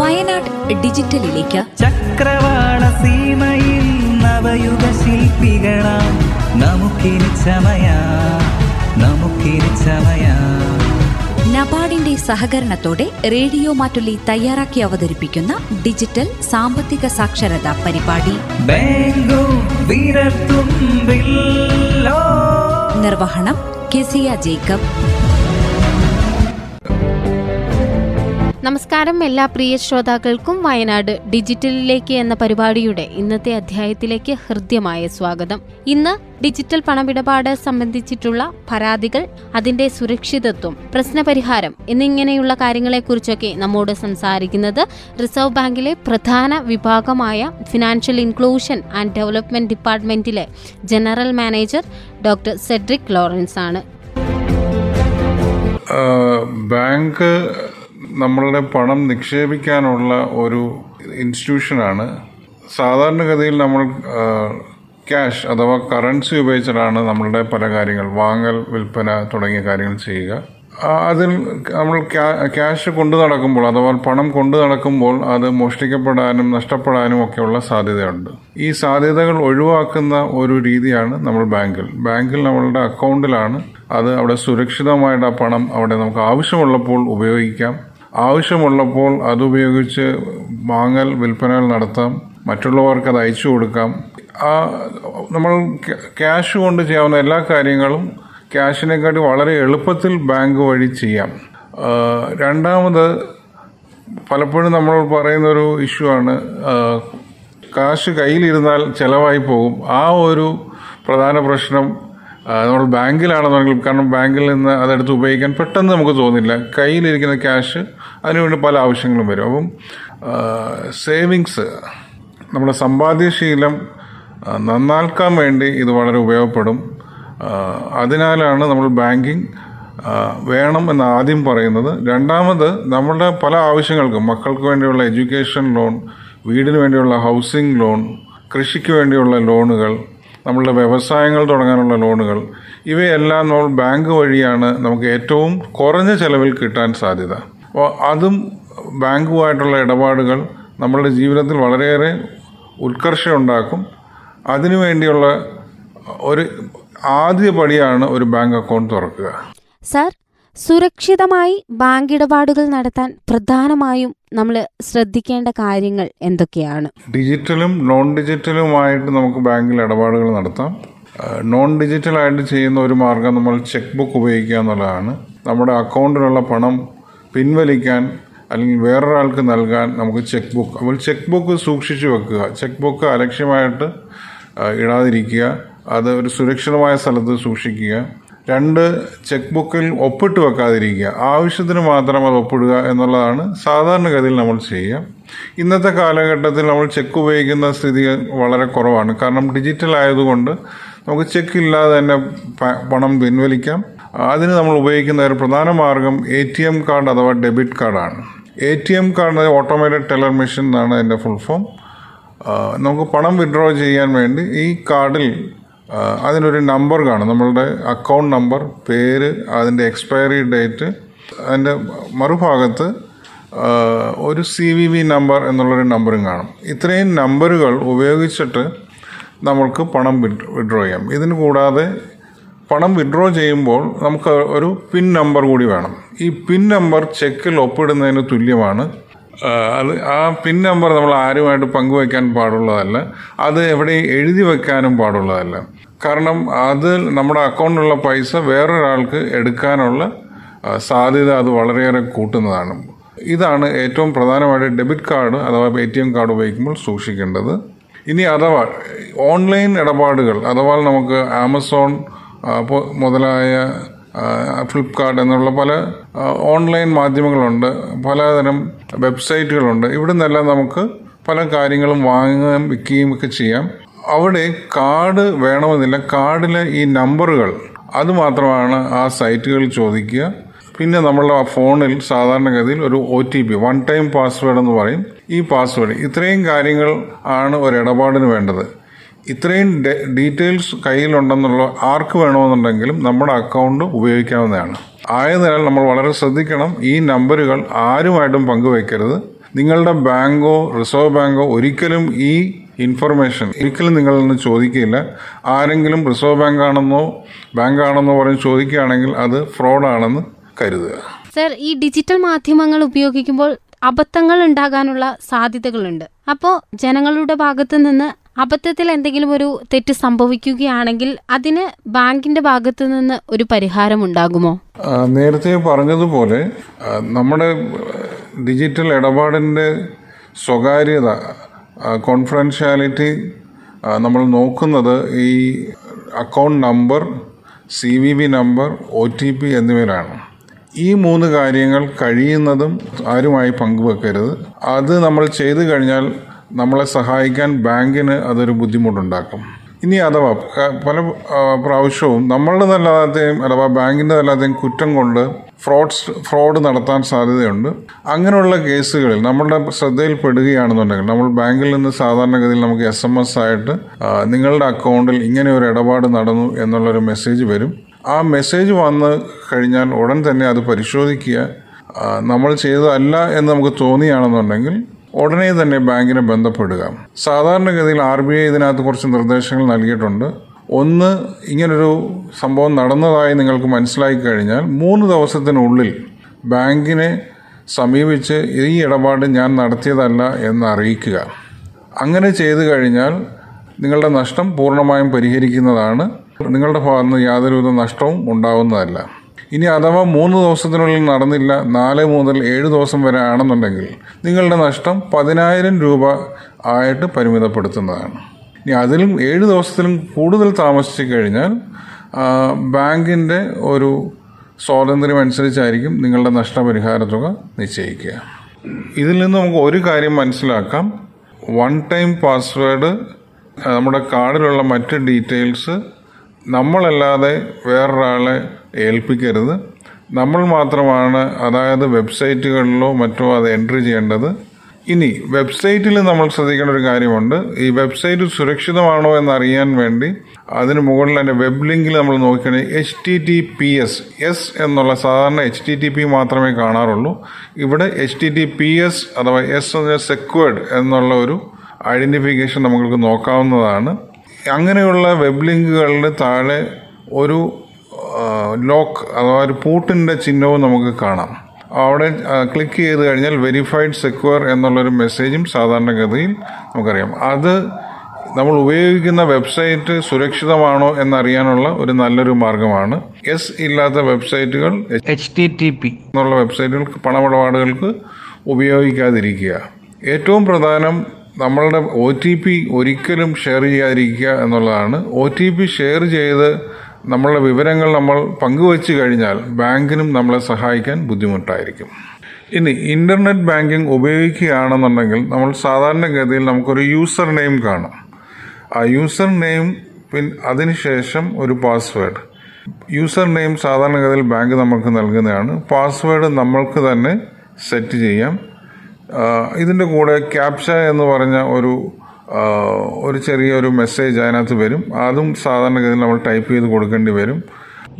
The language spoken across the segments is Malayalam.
വയനാട് ഡിജിറ്റലിലേക്ക്. ചക്രവാള സീമയിൽ നവയുഗ ശില്പികളാം. നമുക്കിനി ചമയാ നമുക്കിനി ചമയാ. നബാർഡിന്റെ സഹകരണത്തോടെ റേഡിയോ മാറ്റുള്ളി തയ്യാറാക്കി അവതരിപ്പിക്കുന്ന ഡിജിറ്റൽ സാമ്പത്തിക സാക്ഷരതാ പരിപാടി. നിർവഹണം കെസിയ ജേക്കബ് നമസ്കാരം എല്ലാ പ്രിയ ശ്രോതാക്കൾക്കും വയനാട് ഡിജിറ്റലിലേക്ക് എന്ന പരിപാടിയുടെ ഇന്നത്തെ അധ്യായത്തിലേക്ക് ഹൃദ്യമായ സ്വാഗതം. ഇന്ന് ഡിജിറ്റൽ പണമിടപാട് സംബന്ധിച്ചിട്ടുള്ള പരാതികൾ അതിന്റെ സുരക്ഷിതത്വം പ്രശ്നപരിഹാരം എന്നിങ്ങനെയുള്ള കാര്യങ്ങളെക്കുറിച്ചൊക്കെ നമ്മോട് സംസാരിക്കുന്നത് റിസർവ് ബാങ്കിലെ പ്രധാന വിഭാഗമായ financial inclusion and development ഡിപ്പാർട്ട്മെന്റിലെ general manager doctor Cedric Lawrence ആണ് ബാങ്ക് നമ്മളുടെ പണം നിക്ഷേപിക്കാനുള്ള ഒരു ഇൻസ്റ്റിറ്റ്യൂഷനാണ്. സാധാരണഗതിയിൽ നമ്മൾ ക്യാഷ് അഥവാ കറൻസി ഉപയോഗിച്ചിട്ടാണ് നമ്മളുടെ പല കാര്യങ്ങൾ വാങ്ങൽ വിൽപ്പന തുടങ്ങിയ കാര്യങ്ങൾ ചെയ്യുക. അതിൽ നമ്മൾ ക്യാ- ക്യാഷ് കൊണ്ടു നടക്കുമ്പോൾ അഥവാ പണം കൊണ്ടു നടക്കുമ്പോൾ അത് മോഷ്ടിക്കപ്പെടാനും നഷ്ടപ്പെടാനും ഒക്കെയുള്ള സാധ്യതയുണ്ട്. ഈ സാധ്യതകൾ ഒഴിവാക്കുന്ന ഒരു രീതിയാണ് നമ്മൾ ബാങ്കിൽ. ബാങ്കിൽ നമ്മളുടെ അക്കൗണ്ടിലാണ്. അത് അവിടെ സുരക്ഷിതമായിട്ട് ആ പണം അവിടെ നമുക്ക് ആവശ്യമുള്ളപ്പോൾ ഉപയോഗിക്കാം. ആവശ്യമുള്ളപ്പോൾ അതുപയോഗിച്ച് വാങ്ങൽ വിൽപ്പനകൾ നടത്താം മറ്റുള്ളവർക്ക് അത് അയച്ചു കൊടുക്കാം. ആ നമ്മൾ ക്യാ- ക്യാഷ് കൊണ്ട് ചെയ്യാവുന്ന എല്ലാ കാര്യങ്ങളും ക്യാഷിനെക്കാട്ടി വളരെ എളുപ്പത്തിൽ ബാങ്ക് വഴി ചെയ്യാം. രണ്ടാമത് പലപ്പോഴും നമ്മൾ പറയുന്നൊരു ഇഷ്യൂ ആണ്. കാശ് കയ്യിലിരുന്നാൽ ചിലവായി പോകും. ആ ഒരു പ്രധാന പ്രശ്നം നമ്മൾ ബാങ്കിലാണെന്നുണ്ടെങ്കിൽ കാരണം ബാങ്കിൽ നിന്ന് അതെടുത്ത് ഉപയോഗിക്കാൻ പെട്ടെന്ന് നമുക്ക് തോന്നില്ല. കയ്യിലിരിക്കുന്ന ക്യാഷ് അതിനുവേണ്ടി പല ആവശ്യങ്ങളും വരും. അപ്പം സേവിങ്സ് നമ്മുടെ സമ്പാദ്യശീലം നന്നാക്കാൻ വേണ്ടി ഇത് വളരെ ഉപയോഗപ്പെടും. അതിനാലാണ് നമ്മൾ ബാങ്കിങ് വേണം എന്ന് ആദ്യം പറയുന്നത്. രണ്ടാമത് നമ്മളുടെ പല ആവശ്യങ്ങൾക്കും മക്കൾക്ക് വേണ്ടിയുള്ള എഡ്യൂക്കേഷൻ ലോൺ വീടിന് വേണ്ടിയുള്ള ഹൗസിംഗ് ലോൺ കൃഷിക്ക് വേണ്ടിയുള്ള ലോണുകൾ നമ്മളുടെ വ്യവസായങ്ങൾ തുടങ്ങാനുള്ള ലോണുകൾ ഇവയെല്ലാം നമ്മൾ ബാങ്ക് വഴിയാണ് നമുക്ക് ഏറ്റവും കുറഞ്ഞ ചെലവിൽ കിട്ടാൻ സാധ്യത. അപ്പോൾ അതും ബാങ്കുമായിട്ടുള്ള ഇടപാടുകൾ നമ്മളുടെ ജീവിതത്തിൽ വളരെയേറെ ഉത്കർഷമുണ്ടാക്കും അതിനുവേണ്ടിയുള്ള ഒരു ആദ്യ പടിയാണ് ഒരു ബാങ്ക് അക്കൗണ്ട് തുറക്കുക. സാർ സുരക്ഷിതമായി ബാങ്ക് ഇടപാടുകൾ നടത്താൻ പ്രധാനമായും നമ്മൾ ശ്രദ്ധിക്കേണ്ട കാര്യങ്ങൾ എന്തൊക്കെയാണ്? ഡിജിറ്റലും നോൺ ഡിജിറ്റലുമായിട്ട് നമുക്ക് ബാങ്കിൽ ഇടപാടുകൾ നടത്താം. നോൺ ഡിജിറ്റലായിട്ട് ചെയ്യുന്ന ഒരു മാർഗം നമ്മൾ ചെക്ക് ബുക്ക് ഉപയോഗിക്കുക എന്നുള്ളതാണ്. നമ്മുടെ അക്കൗണ്ടിലുള്ള പണം പിൻവലിക്കാൻ അല്ലെങ്കിൽ വേറൊരാൾക്ക് നൽകാൻ നമുക്ക് ചെക്ക് ബുക്ക്. അപ്പോൾ ചെക്ക് ബുക്ക് സൂക്ഷിച്ചു വെക്കുക. ചെക്ക് ബുക്ക് അലക്ഷ്യമായിട്ട് ഇടാതിരിക്കുക. അത് ഒരു സുരക്ഷിതമായ സ്ഥലത്ത് സൂക്ഷിക്കുക. രണ്ട് ചെക്ക് ബുക്കിൽ ഒപ്പിട്ട് വെക്കാതിരിക്കുക. ആവശ്യത്തിന് മാത്രം അത് ഒപ്പിടുക എന്നുള്ളതാണ് സാധാരണഗതിയിൽ നമ്മൾ ചെയ്യുക. ഇന്നത്തെ കാലഘട്ടത്തിൽ നമ്മൾ ചെക്ക് ഉപയോഗിക്കുന്ന സ്ഥിതി വളരെ കുറവാണ്. കാരണം ഡിജിറ്റൽ ആയതുകൊണ്ട് നമുക്ക് ചെക്ക് ഇല്ലാതെ തന്നെ പണം പിൻവലിക്കാം. അതിന് നമ്മൾ ഉപയോഗിക്കുന്ന ഒരു പ്രധാന മാർഗം എ ടി എം കാർഡ് അഥവാ ഡെബിറ്റ് കാർഡാണ്. A T M card automated teller machine എന്നാണ് അതിന്റെ ഫുൾ ഫോം. നമുക്ക് പണം വിഡ്രോ ചെയ്യാൻ വേണ്ടി ഈ കാർഡിൽ അതിനൊരു നമ്പർ കാണും. നമ്മളുടെ അക്കൗണ്ട് നമ്പർ പേര് അതിന്റെ എക്സ്പയറി ഡേറ്റ് അതിന്റെ മറുഭാഗത്ത് ഒരു സി വി വി നമ്പർ എന്നുള്ളൊരു നമ്പറും കാണും. ഇത്രയും നമ്പറുകൾ ഉപയോഗിച്ചിട്ട് നമ്മൾക്ക് പണം വിഡ്രോ ചെയ്യാം. ഇതിന് കൂടാതെ പണം വിഡ്രോ ചെയ്യുമ്പോൾ നമുക്ക് ഒരു പിൻ നമ്പർ കൂടി വേണം. ഈ പിൻ നമ്പർ ചെക്കിൽ ഒപ്പിടുന്നതിന് തുല്യമാണ്. അത് ആ പിൻ നമ്പർ നമ്മൾ ആരുമായിട്ട് പങ്കുവയ്ക്കാൻ പാടുള്ളതല്ല. അത് എവിടെ എഴുതി വെക്കാനും പാടുള്ളതല്ല. കാരണം അത് നമ്മുടെ അക്കൗണ്ടിലുള്ള പൈസ വേറൊരാൾക്ക് എടുക്കാനുള്ള സാധ്യത അത് വളരെയേറെ കൂട്ടുന്നതാണ്. ഇതാണ് ഏറ്റവും പ്രധാനമായിട്ട് ഡെബിറ്റ് കാർഡ് അഥവാ എ ടി എം കാർഡ് ഉപയോഗിക്കുമ്പോൾ സൂക്ഷിക്കേണ്ടത്. ഇനി അഥവാ ഓൺലൈൻ ഇടപാടുകൾ അഥവാ നമുക്ക് ആമസോൺ മുതലായ ഫ്ലിപ്കാർട്ട് എന്നുള്ള പല ഓൺലൈൻ മാധ്യമങ്ങളുണ്ട് പലതരം വെബ്സൈറ്റുകളുണ്ട്. ഇവിടെ നിന്നെല്ലാം നമുക്ക് പല കാര്യങ്ങളും വാങ്ങുകയും വിൽക്കുകയും ഒക്കെ ചെയ്യാം. അവിടെ കാർഡ് വേണമെന്നില്ല. കാർഡിലെ ഈ നമ്പറുകൾ. അത് മാത്രമാണ് ആ സൈറ്റുകളിൽ ചോദിക്കുക. പിന്നെ നമ്മളുടെ ഫോണിൽ സാധാരണഗതിയിൽ ഒരു O T P one time password എന്ന് പറയും. ഈ പാസ്വേഡ് ഇത്രയും കാര്യങ്ങൾ ആണ് ഒരു ഇടപാടിന് വേണ്ടത്. ഇത്രയും ഡീറ്റെയിൽസ് കയ്യിലുണ്ടെന്നുള്ള ആർക്ക് വേണമെന്നുണ്ടെങ്കിലും നമ്മുടെ അക്കൗണ്ട് ഉപയോഗിക്കാവുന്നതാണ്. ആയതിനാൽ നമ്മൾ വളരെ ശ്രദ്ധിക്കണം. ഈ നമ്പറുകൾ ആരുമായിട്ടും പങ്കുവയ്ക്കരുത് നിങ്ങളുടെ ബാങ്കോ റിസർവ് ബാങ്കോ ഒരിക്കലും ഈ ഇൻഫർമേഷൻ ഒരിക്കലും നിങ്ങളിൽ നിന്ന് ചോദിക്കില്ല ആരെങ്കിലും റിസർവ് ബാങ്ക് ആണെന്നോ ബാങ്ക് ആണെന്നോ പറഞ്ഞ് ചോദിക്കുകയാണെങ്കിൽ അത് ഫ്രോഡാണെന്ന് കരുതുക. സർ ഈ ഡിജിറ്റൽ മാധ്യമങ്ങൾ ഉപയോഗിക്കുമ്പോൾ അബദ്ധങ്ങൾ ഉണ്ടാകാനുള്ള സാധ്യതകളുണ്ട്. അപ്പോൾ ജനങ്ങളുടെ ഭാഗത്തു നിന്ന് അബദ്ധത്തിൽ എന്തെങ്കിലും ഒരു തെറ്റ് സംഭവിക്കുകയാണെങ്കിൽ അതിന് ബാങ്കിന്റെ ഭാഗത്തു നിന്ന് ഒരു പരിഹാരം ഉണ്ടാകുമോ? നേരത്തെ പറഞ്ഞതുപോലെ നമ്മുടെ ഡിജിറ്റൽ ഇടപാടിന്റെ സ്വകാര്യത കോൺഫിഡൻഷ്യാലിറ്റി നമ്മൾ നോക്കുന്നത് ഈ account number C V V number O T P എന്നിവയിലാണ്. ഈ മൂന്ന് കാര്യങ്ങൾ കഴിയുന്നതും ആരുമായി പങ്കുവെക്കരുത്. അത് നമ്മൾ ചെയ്തു കഴിഞ്ഞാൽ നമ്മളെ സഹായിക്കാൻ ബാങ്കിന് അതൊരു ബുദ്ധിമുട്ടുണ്ടാക്കും. ഇനി അഥവാ പല പ്രാവശ്യവും നമ്മളുടെ നല്ലാതെയും അഥവാ ബാങ്കിന്റെ നല്ലാതെയും കുറ്റം കൊണ്ട് ഫ്രോഡ്സ് ഫ്രോഡ് നടത്താൻ സാധ്യതയുണ്ട്. അങ്ങനെയുള്ള കേസുകളിൽ നമ്മളുടെ ശ്രദ്ധയിൽപ്പെടുകയാണെന്നുണ്ടെങ്കിൽ നമ്മൾ ബാങ്കിൽ നിന്ന് സാധാരണഗതിയിൽ നമുക്ക് എസ് എം എസ് ആയിട്ട് നിങ്ങളുടെ അക്കൗണ്ടിൽ ഇങ്ങനെ ഒരു ഇടപാട് നടന്നു എന്നുള്ളൊരു മെസ്സേജ് വരും. ആ മെസ്സേജ് വന്ന് കഴിഞ്ഞാൽ ഉടൻ തന്നെ അത് പരിശോധിക്കുക. നമ്മൾ ചെയ്തതല്ല എന്ന് നമുക്ക് തോന്നിയാണെന്നുണ്ടെങ്കിൽ ഉടനെ തന്നെ ബാങ്കിനെ ബന്ധപ്പെടുക. സാധാരണഗതിയിൽ ആർ ബി ഐ ഇതിനകത്ത് കുറച്ച് നിർദ്ദേശങ്ങൾ നൽകിയിട്ടുണ്ട്. ഒന്ന് ഇങ്ങനൊരു സംഭവം നടന്നതായി നിങ്ങൾക്ക് മനസ്സിലാക്കി കഴിഞ്ഞാൽ മൂന്ന് ദിവസത്തിനുള്ളിൽ ബാങ്കിനെ സമീപിച്ച് ഈ ഇടപാട് ഞാൻ നടത്തിയതല്ല എന്ന് അറിയിക്കുക. അങ്ങനെ ചെയ്തു കഴിഞ്ഞാൽ നിങ്ങളുടെ നഷ്ടം പൂർണമായും പരിഹരിക്കുന്നതാണ്. നിങ്ങളുടെ ഭാഗത്ത് നിന്ന് യാതൊരുവിധ നഷ്ടവും ഉണ്ടാവുന്നതല്ല. ഇനി അഥവാ മൂന്ന് ദിവസത്തിനുള്ളിൽ നടന്നില്ല നാല് മുതൽ ഏഴ് ദിവസം വരെ ആണെന്നുണ്ടെങ്കിൽ നിങ്ങളുടെ നഷ്ടം പതിനായിരം രൂപ ആയിട്ട് പരിമിതപ്പെടുത്തുന്നതാണ്. ഇനി അതിലും ഏഴ് ദിവസത്തിലും കൂടുതൽ താമസിച്ചു കഴിഞ്ഞാൽ ബാങ്കിന്റെ ഒരു സ്വാതന്ത്ര്യം അനുസരിച്ചായിരിക്കും നിങ്ങളുടെ നഷ്ടപരിഹാര തുക നിശ്ചയിക്കുക. ഇതിൽ നിന്ന് നമുക്ക് ഒരു കാര്യം മനസ്സിലാക്കാം. വൺ ടൈം പാസ്വേഡ് നമ്മുടെ കാർഡിലുള്ള മറ്റ് ഡീറ്റെയിൽസ് നമ്മളല്ലാതെ വേറൊരാളെ ഏൽപ്പിക്കരുത്. നമ്മൾ മാത്രമാണ് അതായത് വെബ്സൈറ്റുകളിലോ മറ്റോ അത് എൻട്രി ചെയ്യേണ്ടത്. ഇനി വെബ്സൈറ്റിൽ നമ്മൾ ശ്രദ്ധിക്കേണ്ട ഒരു കാര്യമുണ്ട്. ഈ വെബ്സൈറ്റ് സുരക്ഷിതമാണോ എന്നറിയാൻ വേണ്ടി അതിന് മുകളിൽ അതിന്റെ വെബ് ലിങ്കിൽ നമ്മൾ നോക്കുകയാണെങ്കിൽ H T T P S S എന്നുള്ള സാധാരണ എച്ച് ടി ടി പി മാത്രമേ കാണാറുള്ളൂ. ഇവിടെ H T T P S അഥവാ എസ് എന്ന സെക്വേർഡ് എന്നുള്ള ഒരു ഐഡന്റിഫിക്കേഷൻ നമുക്ക് നോക്കാവുന്നതാണ്. അങ്ങനെയുള്ള വെബ് ലിങ്കുകളുടെ താഴെ ഒരു ലോക്ക് അഥവാ ഒരു പൂട്ടിന്റെ ചിഹ്നവും നമുക്ക് കാണാം. അവിടെ ക്ലിക്ക് ചെയ്ത് കഴിഞ്ഞാൽ വെരിഫൈഡ് സെക്യൂർ എന്നുള്ളൊരു മെസ്സേജും സാധാരണഗതിയിൽ നമുക്കറിയാം. അത് നമ്മൾ ഉപയോഗിക്കുന്ന വെബ്സൈറ്റ് സുരക്ഷിതമാണോ എന്നറിയാനുള്ള ഒരു നല്ലൊരു മാർഗമാണ്. എസ് ഇല്ലാത്ത വെബ്സൈറ്റുകൾ എച്ച് ടി ടി പി എന്നുള്ള വെബ്സൈറ്റുകൾക്ക് പണമിടപാടുകൾക്ക് ഉപയോഗിക്കാതിരിക്കുക. ഏറ്റവും പ്രധാനം നമ്മളുടെ ഒ ടി പി ഒരിക്കലും ഷെയർ ചെയ്യാതിരിക്കുക എന്നുള്ളതാണ്. ഒ ടി പി ഷെയർ ചെയ്ത് നമ്മളുടെ വിവരങ്ങൾ നമ്മൾ പങ്കുവച്ചു കഴിഞ്ഞാൽ ബാങ്കിനും നമ്മളെ സഹായിക്കാൻ ബുദ്ധിമുട്ടായിരിക്കും. ഇനി ഇന്റർനെറ്റ് ബാങ്കിങ് ഉപയോഗിക്കുകയാണെന്നുണ്ടെങ്കിൽ നമ്മൾ സാധാരണഗതിയിൽ നമുക്കൊരു യൂസർ നെയിം കാണും. ആ യൂസർ നെയിം പിൻ അതിനുശേഷം ഒരു പാസ്വേഡ് യൂസർ നെയിം സാധാരണഗതിയിൽ ബാങ്ക് നമുക്ക് നൽകുന്നതാണ്. പാസ്വേഡ് നമ്മൾക്ക് തന്നെ സെറ്റ് ചെയ്യാം. ഇതിന്റെ കൂടെ ക്യാപ്ച എന്ന് പറഞ്ഞ ഒരു ഒരു ചെറിയൊരു മെസ്സേജ് അതിനകത്ത് വരും. അതും സാധാരണഗതിയിൽ നമ്മൾ ടൈപ്പ് ചെയ്ത് കൊടുക്കേണ്ടി വരും.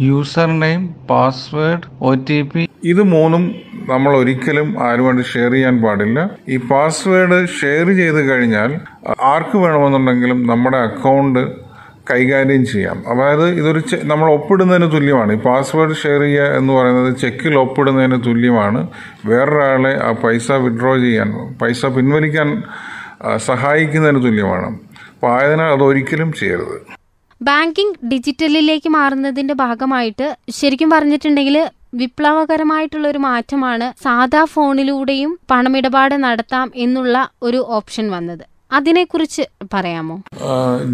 User name password O T P ഇത് മൂന്നും നമ്മൾ ഒരിക്കലും ആരുമായിട്ട് ഷെയർ ചെയ്യാൻ പാടില്ല. ഈ പാസ്വേഡ് ഷെയർ ചെയ്ത് കഴിഞ്ഞാൽ ആർക്ക് വേണമെന്നുണ്ടെങ്കിലും നമ്മുടെ അക്കൗണ്ട് കൈകാര്യം ചെയ്യാം. അതായത് ഇതൊരു നമ്മൾ ഒപ്പിടുന്നതിന് തുല്യമാണ്. ഈ പാസ്വേഡ് ഷെയർ ചെയ്യുക എന്ന് പറയുന്നത് ചെക്കിൽ ഒപ്പിടുന്നതിന് തുല്യമാണ്. വേറൊരാളെ ആ പൈസ വിഡ്രോ ചെയ്യാൻ പൈസ പിൻവലിക്കാൻ സഹായിക്കുന്നതിന് തുല്യമാണ്. അപ്പോൾ ആയതിനാൽ അതൊരിക്കലും ചെയ്യരുത്. ബാങ്കിങ് ഡിജിറ്റലിലേക്ക് മാറുന്നതിന്റെ ഭാഗമായിട്ട് ശരിക്കും പറഞ്ഞിട്ടുണ്ടെങ്കിൽ വിപ്ലവകരമായിട്ടുള്ള ഒരു മാറ്റമാണ് സാധാ ഫോണിലൂടെയും പണമിടപാട് നടത്താം എന്നുള്ള ഒരു ഓപ്ഷൻ വന്നത്. അതിനെക്കുറിച്ച് പറയാമോ?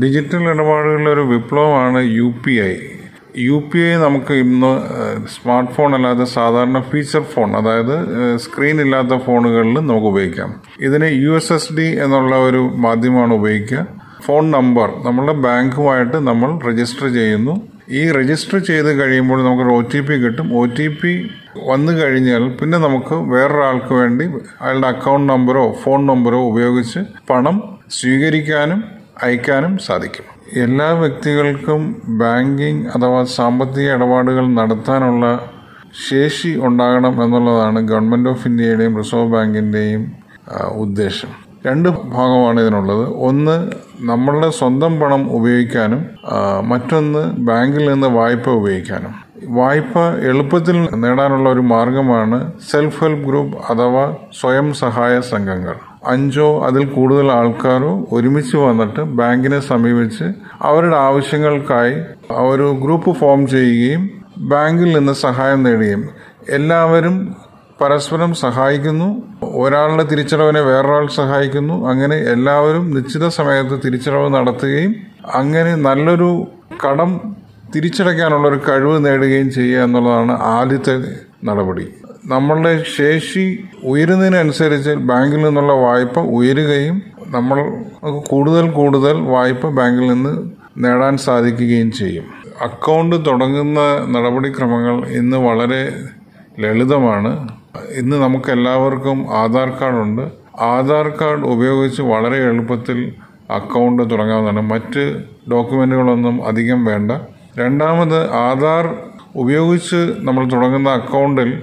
ഡിജിറ്റൽ ഇടപാടുകളിലെ ഒരു വിപ്ലവമാണ് U P I. U P I നമുക്ക് ഇന്ന് സ്മാർട്ട് ഫോൺ അല്ലാതെ സാധാരണ ഫീച്ചർ ഫോൺ അതായത് സ്ക്രീൻ ഇല്ലാത്ത ഫോണുകളിൽ നമുക്ക് ഉപയോഗിക്കാം. ഇതിന് യു എസ് എസ് ഡി എന്നുള്ള ഒരു മാധ്യമമാണ് ഉപയോഗിക്കുക. ഫോൺ നമ്പർ നമ്മളുടെ ബാങ്കുമായിട്ട് നമ്മൾ രജിസ്റ്റർ ചെയ്യുന്നു. ഈ രജിസ്റ്റർ ചെയ്ത് കഴിയുമ്പോൾ നമുക്കൊരു ഒ ടി പി കിട്ടും. ഒ ടി പി വന്നു കഴിഞ്ഞാൽ പിന്നെ നമുക്ക് വേറൊരാൾക്ക് വേണ്ടി അയാളുടെ അക്കൗണ്ട് നമ്പറോ ഫോൺ നമ്പറോ ഉപയോഗിച്ച് പണം സ്വീകരിക്കാനും അയക്കാനും സാധിക്കും. എല്ലാ വ്യക്തികൾക്കും ബാങ്കിങ് അഥവാ സാമ്പത്തിക ഇടപാടുകൾ നടത്താനുള്ള ശേഷി ഉണ്ടാകണം എന്നുള്ളതാണ് ഗവൺമെന്റ് ഓഫ് ഇന്ത്യയുടെയും റിസർവ് ബാങ്കിന്റെയും ഉദ്ദേശം. രണ്ട് ഭാഗമാണ് ഇതിനുള്ളത്. ഒന്ന് നമ്മളുടെ സ്വന്തം പണം ഉപയോഗിക്കാനും മറ്റൊന്ന് ബാങ്കിൽ നിന്ന് വായ്പ ഉപയോഗിക്കാനും. വായ്പ എളുപ്പത്തിൽ നേടാനുള്ള ഒരു മാർഗമാണ് സെൽഫ് ഹെൽപ്പ് ഗ്രൂപ്പ് അഥവാ സ്വയം സഹായ സംഘങ്ങൾ. അഞ്ചോ അതിൽ കൂടുതൽ ആൾക്കാരോ ഒരുമിച്ച് വന്നിട്ട് ബാങ്കിനെ സമീപിച്ച് അവരുടെ ആവശ്യങ്ങൾക്കായി ഒരു ഗ്രൂപ്പ് ഫോം ചെയ്യുകയും ബാങ്കിൽ നിന്ന് സഹായം നേടുകയും എല്ലാവരും പരസ്പരം സഹായിക്കുന്നു. ഒരാളുടെ തിരിച്ചടവിനെ വേറൊരാൾ സഹായിക്കുന്നു. അങ്ങനെ എല്ലാവരും നിശ്ചിത സമയത്ത് തിരിച്ചടവ് നടത്തുകയും അങ്ങനെ നല്ലൊരു കടം തിരിച്ചടയ്ക്കാനുള്ള ഒരു കഴിവ് നേടുകയും ചെയ്യുക എന്നുള്ളതാണ് ആദ്യത്തെ നടപടി. നമ്മളുടെ ശേഷി ഉയരുന്നതിനനുസരിച്ച് ബാങ്കിൽ നിന്നുള്ള വായ്പ ഉയരുകയും നമ്മൾ കൂടുതൽ കൂടുതൽ വായ്പ ബാങ്കിൽ നിന്ന് നേടാൻ സാധിക്കുകയും ചെയ്യും. അക്കൗണ്ട് തുടങ്ങുന്ന നടപടിക്രമങ്ങൾ ഇന്ന് വളരെ ലളിതമാണ്. ഇന്ന് നമുക്ക് എല്ലാവർക്കും ആധാർ കാർഡുണ്ട് ആധാർ കാർഡ് ഉപയോഗിച്ച് വളരെ എളുപ്പത്തിൽ അക്കൗണ്ട് തുടങ്ങാവുന്നതാണ്. മറ്റ് ഡോക്യുമെന്റുകളൊന്നും അധികം വേണ്ട. രണ്ടാമത് ആധാർ ഉപയോഗിച്ച് നമ്മൾ തുടങ്ങുന്ന അക്കൗണ്ടിൽ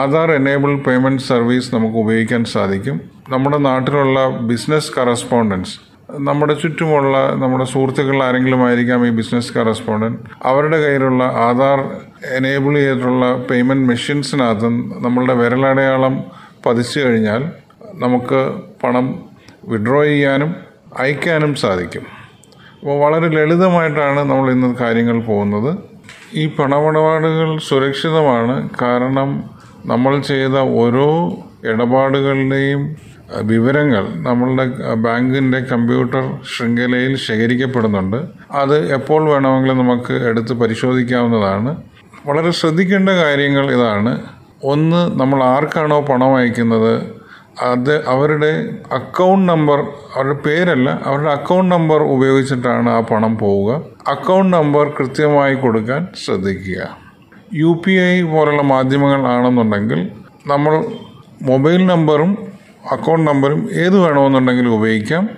ആധാർ എനേബിൾ പേയ്മെന്റ് സർവീസ് നമുക്ക് ഉപയോഗിക്കാൻ സാധിക്കും. നമ്മുടെ നാട്ടിലുള്ള ബിസിനസ് കറസ്പോണ്ടൻസ് നമ്മുടെ ചുറ്റുമുള്ള നമ്മുടെ സുഹൃത്തുക്കൾ ആരെങ്കിലും ആയിരിക്കാം ഈ ബിസിനസ് കറസ്പോണ്ടന്റ് അവരുടെ കയ്യിലുള്ള ആധാർ എനേബിൾ ചെയ്തിട്ടുള്ള പേയ്മെന്റ് മെഷീൻസിനകത്ത് നമ്മളുടെ വിരലടയാളം പതിച്ചു കഴിഞ്ഞാൽ നമുക്ക് പണം വിഡ്രോ ചെയ്യാനും അയക്കാനും സാധിക്കും. അപ്പോൾ വളരെ ലളിതമായിട്ടാണ് നമ്മൾ ഇന്ന് കാര്യങ്ങൾ പോകുന്നത്. ഈ പണമിടപാടുകൾ സുരക്ഷിതമാണ്. കാരണം നമ്മൾ ചെയ്ത ഓരോ ഇടപാടുകളുടെയും വിവരങ്ങൾ നമ്മളുടെ ബാങ്കിന്റെ കമ്പ്യൂട്ടർ ശൃംഖലയിൽ ശേഖരിക്കപ്പെടുന്നുണ്ട്. അത് എപ്പോൾ വേണമെങ്കിലും നമുക്ക് എടുത്ത് പരിശോധിക്കാവുന്നതാണ്. വളരെ ശ്രദ്ധിക്കേണ്ട കാര്യങ്ങൾ ഇതാണ്. ഒന്ന് നമ്മൾ ആർക്കാണോ പണം അയക്കുന്നത്? അത് അവരുടെ അക്കൗണ്ട് നമ്പർ അവരുടെ പേരല്ല അവരുടെ അക്കൗണ്ട് നമ്പർ ഉപയോഗിച്ചിട്ടാണ് ആ പണം പോവുക. അക്കൗണ്ട് നമ്പർ കൃത്യമായി കൊടുക്കാൻ ശ്രദ്ധിക്കുക. യു പി ഐ പോലുള്ള മാധ്യമങ്ങൾ ആണെന്നുണ്ടെങ്കിൽ നമ്മൾ മൊബൈൽ നമ്പറും അക്കൗണ്ട് നമ്പറും ഏത് വേണമെന്നുണ്ടെങ്കിലും ഉപയോഗിക്കാം.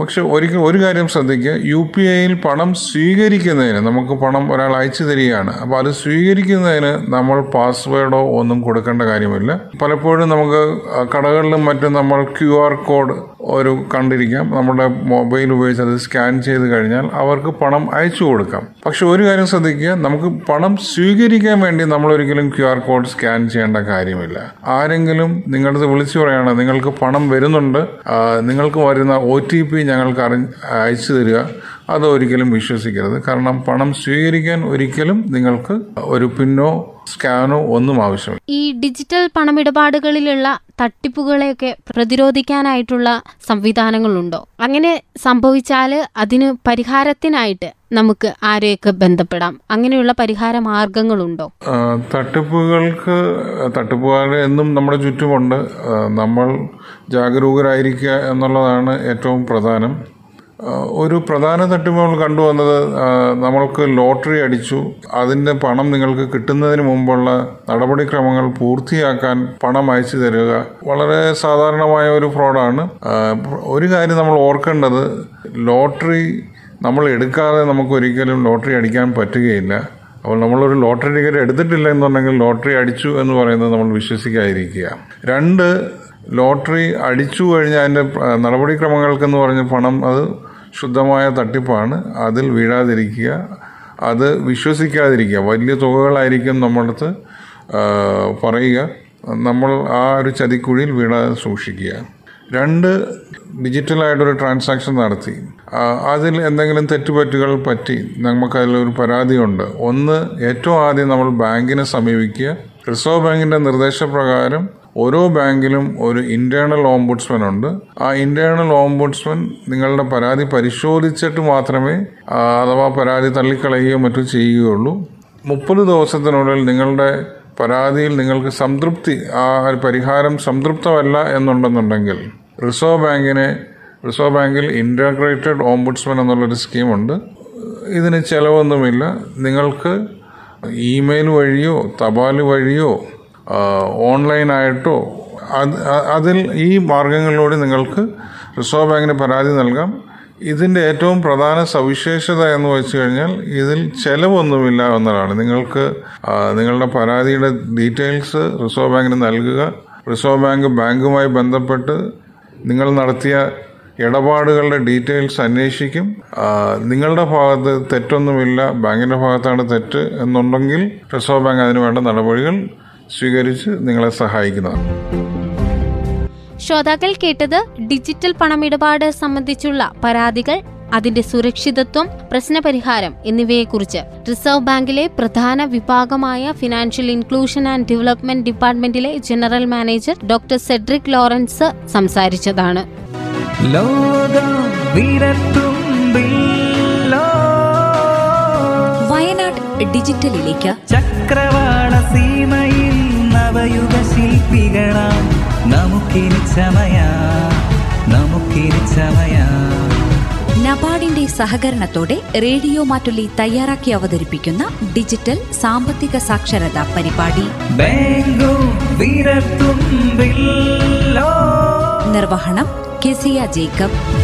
പക്ഷെ ഒരിക്കൽ ഒരു കാര്യം ശ്രദ്ധിക്കുക. യു പി ഐയിൽ പണം സ്വീകരിക്കുന്നതിന് നമുക്ക് പണം ഒരാൾ അയച്ചു തരികയാണ്. അപ്പോൾ അത് സ്വീകരിക്കുന്നതിന് നമ്മൾ പാസ്വേഡോ ഒന്നും കൊടുക്കേണ്ട കാര്യമില്ല. പലപ്പോഴും നമുക്ക് കടകളിലും മറ്റും നമ്മൾ ക്യു ആർ കോഡ് ഒരു കണ്ടിരിക്കാം. നമ്മുടെ മൊബൈൽ ഉപയോഗിച്ച് അത് സ്കാൻ ചെയ്ത് കഴിഞ്ഞാൽ അവർക്ക് പണം അയച്ചു കൊടുക്കാം. പക്ഷെ ഒരു കാര്യം ശ്രദ്ധിക്കുക നമുക്ക് പണം സ്വീകരിക്കാൻ വേണ്ടി നമ്മൾ ഒരിക്കലും ക്യു ആർ കോഡ് സ്കാൻ ചെയ്യേണ്ട കാര്യമില്ല. ആരെങ്കിലും നിങ്ങളത് വിളിച്ചു പറയാണ് നിങ്ങൾക്ക് പണം വരുന്നുണ്ട് നിങ്ങൾക്ക് വരുന്ന ഒ ടി പി ഞങ്ങൾക്ക് അറി അയച്ചു തരിക. അത് ഒരിക്കലും വിശ്വസിക്കരുത്. കാരണം പണം സ്വീകരിക്കാൻ ഒരിക്കലും നിങ്ങൾക്ക് ഒരു പിന്നോ സ്കാനോ ഒന്നും ആവശ്യമില്ല. ഈ ഡിജിറ്റൽ പണമിടപാടുകളിലുള്ള തട്ടിപ്പുകളെയൊക്കെ പ്രതിരോധിക്കാനായിട്ടുള്ള സംവിധാനങ്ങളുണ്ടോ? അങ്ങനെ സംഭവിച്ചാൽ അതിന് പരിഹാരത്തിനായിട്ട് നമുക്ക് ആരെയൊക്കെ ബന്ധപ്പെടാം? അങ്ങനെയുള്ള പരിഹാര മാർഗങ്ങളുണ്ടോ തട്ടിപ്പുകൾക്ക് തട്ടിപ്പുകാർ എന്നും നമ്മുടെ ചുറ്റുമുണ്ട്. നമ്മൾ ജാഗരൂകരായിരിക്കുക എന്നുള്ളതാണ് ഏറ്റവും പ്രധാനം. ഒരു പ്രധാന തട്ടിപ്പ് നമ്മൾ കണ്ടുവന്നത് വന്നത് നമ്മൾക്ക് ലോട്ടറി അടിച്ചു. അതിന്റെ പണം നിങ്ങൾക്ക് കിട്ടുന്നതിന് മുമ്പുള്ള നടപടിക്രമങ്ങൾ പൂർത്തിയാക്കാൻ പണം അയച്ചു തരിക വളരെ സാധാരണമായ ഒരു ഫ്രോഡാണ്. ഒരു കാര്യം നമ്മൾ ഓർക്കേണ്ടത് ലോട്ടറി നമ്മൾ എടുക്കാതെ നമുക്ക് ഒരിക്കലും ലോട്ടറി അടിക്കാൻ പറ്റുകയില്ല. അപ്പോൾ നമ്മളൊരു ലോട്ടറി ടിക്കറ്റ് എടുത്തിട്ടില്ല എന്നുണ്ടെങ്കിൽ ലോട്ടറി അടിച്ചു എന്ന് പറയുന്നത് നമ്മൾ വിശ്വസിക്കാതിരിക്കുക. രണ്ട് ലോട്ടറി അടിച്ചു കഴിഞ്ഞാൽ അതിന്റെ നടപടിക്രമങ്ങൾക്കെന്ന് പറഞ്ഞ പണം അത് ശുദ്ധമായ തട്ടിപ്പാണ്. അതിൽ വീഴാതിരിക്കുക. അത് വിശ്വസിക്കാതിരിക്കുക. വലിയ തുകകളായിരിക്കും നമ്മളടുത്ത് പറയുക. നമ്മൾ ആ ഒരു ചതിക്കുഴിയിൽ വീഴാതെ സൂക്ഷിക്കുക. രണ്ട് ഡിജിറ്റലായിട്ടൊരു ട്രാൻസാക്ഷൻ നടത്തി. അതിൽ എന്തെങ്കിലും തെറ്റുപറ്റുകൾ പറ്റി നമുക്കതിലൊരു പരാതിയുണ്ട്. ഒന്ന് ഏറ്റവും ആദ്യം നമ്മൾ ബാങ്കിനെ സമീപിക്കുക. റിസർവ് ബാങ്കിന്റെ നിർദ്ദേശപ്രകാരം ഓരോ ബാങ്കിലും ഒരു ഇന്റേണൽ ഓംബുഡ്സ്മൻ ഉണ്ട്. ആ ഇന്റേണൽ ഓംബുഡ്സ്മൻ നിങ്ങളുടെ പരാതി പരിശോധിച്ചിട്ട് മാത്രമേ അഥവാ പരാതി തള്ളിക്കളയുകയോ മറ്റോ ചെയ്യുകയുള്ളൂ. മുപ്പത് ദിവസത്തിനുള്ളിൽ നിങ്ങളുടെ പരാതിയിൽ നിങ്ങൾക്ക് സംതൃപ്തി ആ പരിഹാരം സംതൃപ്തമല്ല എന്നുണ്ടെന്നുണ്ടെങ്കിൽ റിസർവ് ബാങ്കിനെ റിസർവ് ബാങ്കിൽ ഇന്റഗ്രേറ്റഡ് ഓംബുഡ്സ്മൻ എന്നുള്ളൊരു സ്കീമുണ്ട്. ഇതിന് ചിലവൊന്നുമില്ല. നിങ്ങൾക്ക് ഇമെയിൽ വഴിയോ തപാൽ വഴിയോ ഓൺലൈനായിട്ടോ അത് അതിൽ ഈ മാർഗങ്ങളിലൂടെ നിങ്ങൾക്ക് റിസർവ് ബാങ്കിന് പരാതി നൽകാം. ഇതിന്റെ ഏറ്റവും പ്രധാന സവിശേഷത എന്ന് വെച്ച് കഴിഞ്ഞാൽ ഇതിൽ ചെലവൊന്നുമില്ല എന്നതാണ്. നിങ്ങൾക്ക് നിങ്ങളുടെ പരാതിയുടെ ഡീറ്റെയിൽസ് റിസർവ് ബാങ്കിന് നൽകുക. റിസർവ് ബാങ്ക് ബാങ്കുമായി ബന്ധപ്പെട്ട് നിങ്ങൾ നടത്തിയ ഇടപാടുകളുടെ ഡീറ്റെയിൽസ് അന്വേഷിക്കും. നിങ്ങളുടെ ഭാഗത്ത് തെറ്റൊന്നുമില്ല ബാങ്കിന്റെ ഭാഗത്താണ് തെറ്റ് എന്നുണ്ടെങ്കിൽ റിസർവ് ബാങ്ക് അതിന് വേണ്ട നടപടികൾ സ്വീകരിച്ച് നിങ്ങളെ സഹായിക്കുന്നതാണ് ശ്രോതാക്കൾ കേട്ടത് ഡിജിറ്റൽ പണമിടപാട് സംബന്ധിച്ചുള്ള പരാതികൾ അതിന്റെ സുരക്ഷിതത്വം പ്രശ്നപരിഹാരം എന്നിവയെക്കുറിച്ച് റിസർവ് ബാങ്കിലെ പ്രധാന വിഭാഗമായ financial inclusion and development ഡിപ്പാർട്ട്മെന്റിലെ general manager doctor Cedric Lawrence സംസാരിച്ചതാണ്. ലോകം ഡിജിറ്റലിലേക്ക്. ചക്രവാള സീമയിൽ നവയുഗ ശില്പികളാം. നമുക്കിനി ചമയ നമുക്കിനി ചമയ. നബാർഡിന്റെ സഹകരണത്തോടെ റേഡിയോ മാറ്റുള്ളി തയ്യാറാക്കി അവതരിപ്പിക്കുന്ന ഡിജിറ്റൽ സാമ്പത്തിക സാക്ഷരതാ പരിപാടി. നിർവഹണം കെസിയ ജേക്കബ്.